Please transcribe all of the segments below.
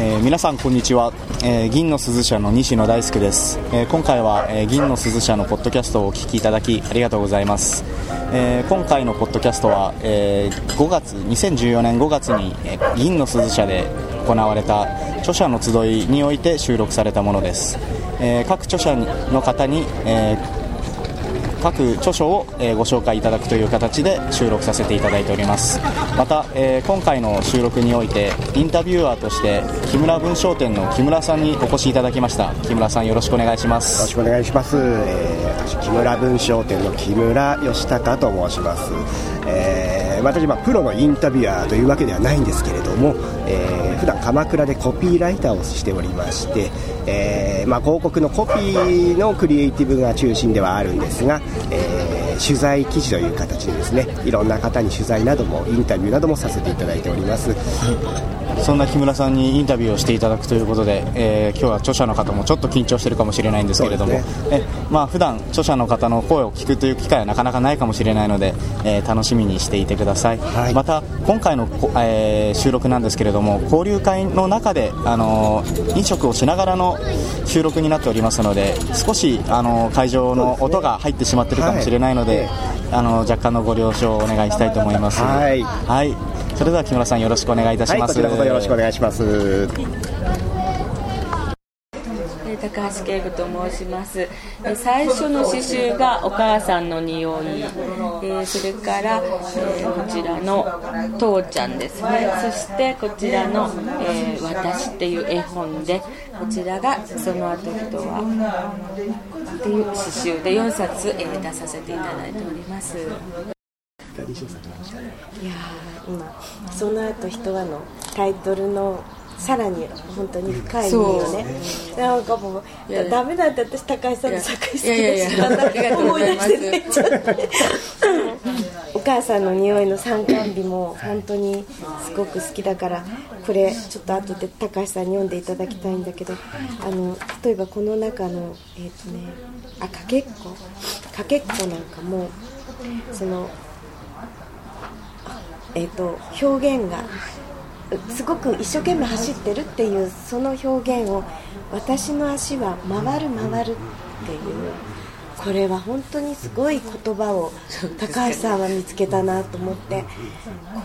えー、皆さんこんにちは、えー、銀の鈴社の西野大輔です、えー、今回は、え銀の鈴社のポッドキャストをお聞きいただきありがとうございます、え今回のポッドキャストは、え5月2014年5月に、え銀の鈴社で行われた著者の集いにおいて収録されたものです、え各著者の方に、え各著書を、えご紹介いただくという形で収録させていただいております。また、え今回の収録においてインタビュアーとして木村文章店の木村さんにお越しいただきました。木村さんよろしくお願いします。よろしくお願いします、え、私木村文章店の木村義孝と申します、えー、私はプロのインタビュアーというわけではないんですけれども、えー、普段鎌倉でコピーライターをしておりまして、えーまあ、広告のコピーのクリエイティブが中心ではあるんですが、えー、取材記事という形でですねいろんな方に取材などもインタビューなどもさせていただいております。そんな木村さんにインタビューをしていただくということで、えー、今日は著者の方もちょっと緊張しているかもしれないんですけれども、ね、えまあ普段著者の方の声を聞くという機会はなかなかないかもしれないので、えー、楽しみにしていてください、はい、また今回の、えー、収録なんですけれども交流会の中で、あの飲食をしながらの収録になっておりますので少し、あの会場の音が入ってしまっているかもしれないので、はい、あの若干のご了承をお願いしたいと思います。はい、はい。それでは木村さんよろしくお願いいたします、はい、よろしくお願いします高橋恵子と申します。最初の刺繍がお母さんの匂い、えそれから、えこちらの父ちゃんですね。そしてこちらの、え私っていう絵本でこちらがその後人はっていう刺繍で4冊、え出させていただいております。いや今その後人はのタイトルのさらに本当に深い意味をね。なんかもうダメだって私高橋さんの作品好きで思い出してねちょっと。お母さんの匂いの参観日も本当にすごく好きだからこれちょっと後で高橋さんに読んでいただきたいんだけどあの例えばこの中のえっ、ー、とねあかけっこ？かけっこなんかもそのえーと、表現がすごく一生懸命走ってるっていうその表現を私の足は回る回るっていうこれは本当にすごい言葉を高橋さんは見つけたなと思って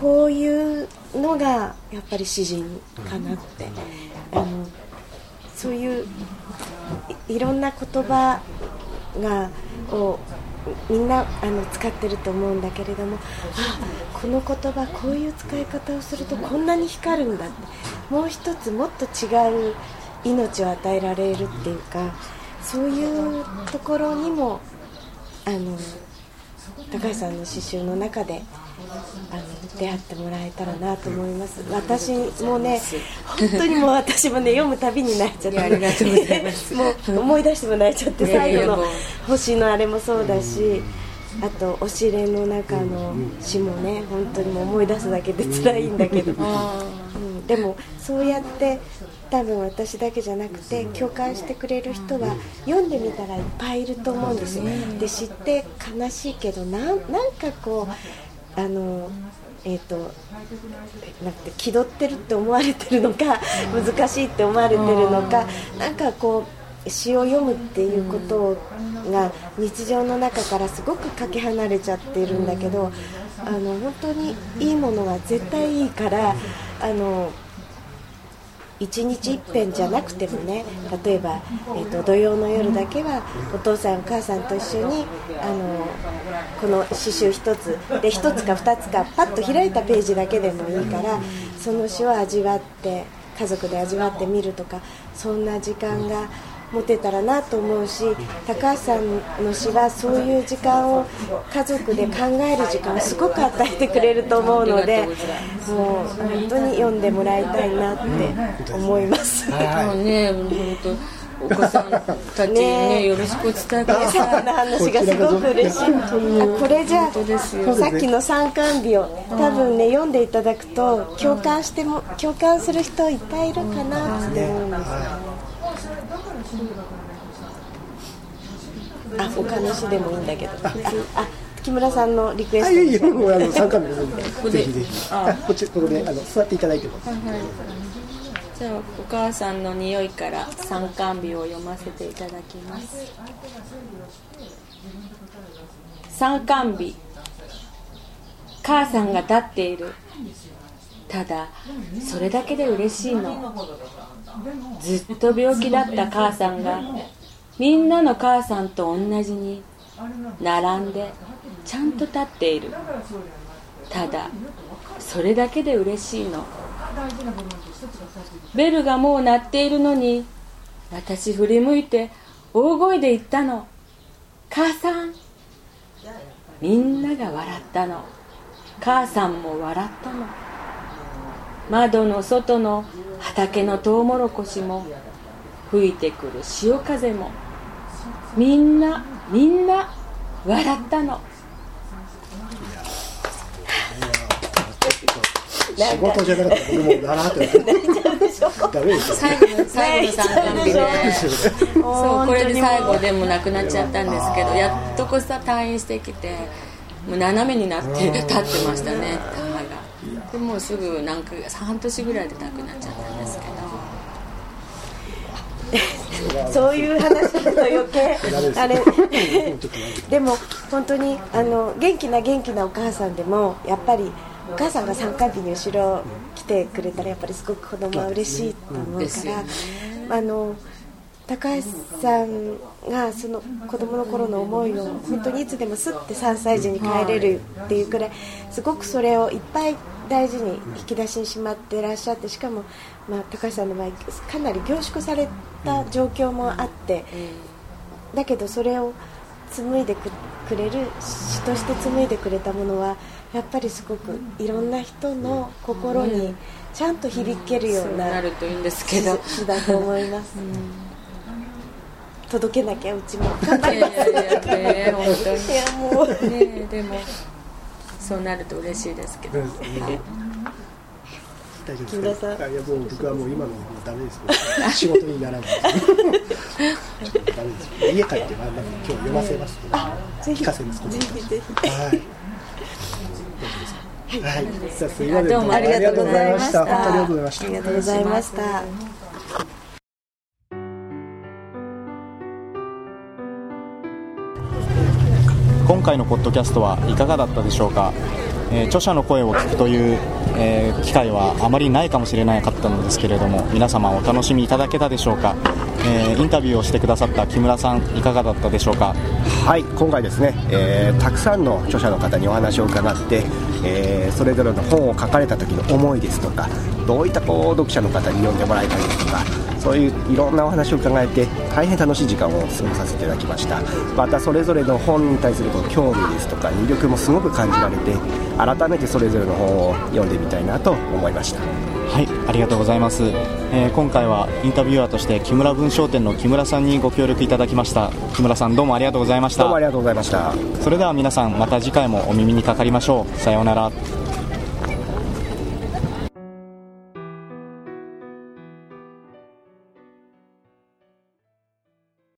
こういうのがやっぱり詩人かなって。あのそういういろんな言葉がをみんなあの使ってると思うんだけれどもあこの言葉こういう使い方をするとこんなに光るんだって。もう一つもっと違う命を与えられるっていうかそういうところにもあの高橋さんの刺繍の中であの出会ってもらえたらなと思います。私もね本当にもう私もね読むたびに泣いちゃって もう思い出しても泣いちゃって最後の星のあれもそうだしあと「おしれの中の詩もね本当にも思い出すだけで辛いんだけど、うん、でもそうやって多分私だけじゃなくて共感してくれる人は読んでみたらいっぱいいると思うんですよ。で知って悲しいけどなんかこうあのえーと、なんて気取ってるって思われてるのか難しいって思われてるのかなんかこう詩を読むっていうことが日常の中からすごくかけ離れちゃってるんだけどあの本当にいいものは絶対いいからあの1日1遍じゃなくてもね例えば、えーと、土曜の夜だけはお父さんお母さんと一緒にあのこの詩集1つで1つか2つかパッと開いたページだけでもいいからその詩を味わって家族で味わってみるとかそんな時間が。持てたらなと思うし高橋さんの詩はそういう時間を家族で考える時間をすごく与えてくれると思うのでもう本当に読んでもらいたいなって思います。はい、ねお子さんたちにね、ね、よろしくお伝えください。話がすごく嬉しい。これじゃあさっきの参観日を多分ね読んでいただくと共感しても共感する人いっぱいいるかなって思うんですよ。あ他の詩でもいいんだけど。ああ木村さんのリクエスト。いやいやもうあの参加日ぜひぜひ。あこっちここであの座っていただいても、はいはいじゃあお母さんの匂いから参観日を読ませていただきます。参観日。母さんが立っている。ただそれだけで嬉しいのずっと病気だった母さんがみんなの母さんと同じに並んでちゃんと立っている。ただそれだけで嬉しいの。ベルがもう鳴っているのに私振り向いて大声で言ったの。母さん。みんなが笑ったの。母さんも笑ったの。窓の外の畑のトウモロコシも吹いてくる潮風もみんなみんな笑ったの。仕事じゃなかったら僕もならってダメですよ。最後の最後の参観日でそうこれで最後でも亡くなっちゃったんですけどやっとこさ退院してきてもう斜めになって立ってましたね母がでもうすぐなんか半年ぐらいで亡くなっちゃったんですけど。そういう話だと余計あれ。でも本当にあの元気な元気なお母さんでもやっぱりお母さんが参観日に後ろ来てくれたらやっぱりすごく子供は嬉しいと思うから、あの高橋さんがその子供の頃の思いを本当にいつでもすって3歳児に帰れるっていうくらいすごくそれをいっぱい大事に引き出しにしまってらっしゃってしかも、まあ、高橋さんの場合かなり凝縮された状況もあって、だけどそれを紡いでくくれる詩として紡いでくれたものはやっぱりすごくいろんな人の心にちゃんと響けるよそううななるといいんですけど。詩だと思います、届けなきゃうちも。頑張いりやいやいやね本当にいやもうねでもそうなると嬉しいですけど大丈夫ですかいやもう僕はもう今のもうダメです仕事にならないちょっとダメです家帰ってまあ今日読ませますぜひ聞かせますぜひぜひはいはい、さあすいませんどうもありがとうございました本当にありがとうございましたありがとうございました今回のポッドキャストはいかがだったでしょうか、えー著者の声を聞くという、えー機会はあまりないかもしれなかったのですけれども皆様お楽しみいただけたでしょうか、えーインタビューをしてくださった木村さんいかがだったでしょうか？はい今回ですね、えーたくさんの著者の方にお話を伺って、えそれぞれの本を書かれた時の思いですとかどういったこう読者の方に読んでもらいたいですとかそういういろんなお話を伺えて大変楽しい時間を過ごさせていただきました。またそれぞれの本に対するこの興味ですとか魅力もすごく感じられて改めてそれぞれの本を読んでみたいなと思いました。はいありがとうございます、えー今回はインタビュアーとして木村文商店の木村さんにご協力いただきました。木村さんどうもありがとうございました。どうもありがとうございました。それでは皆さんまた次回もお耳にかかりましょう。さようなら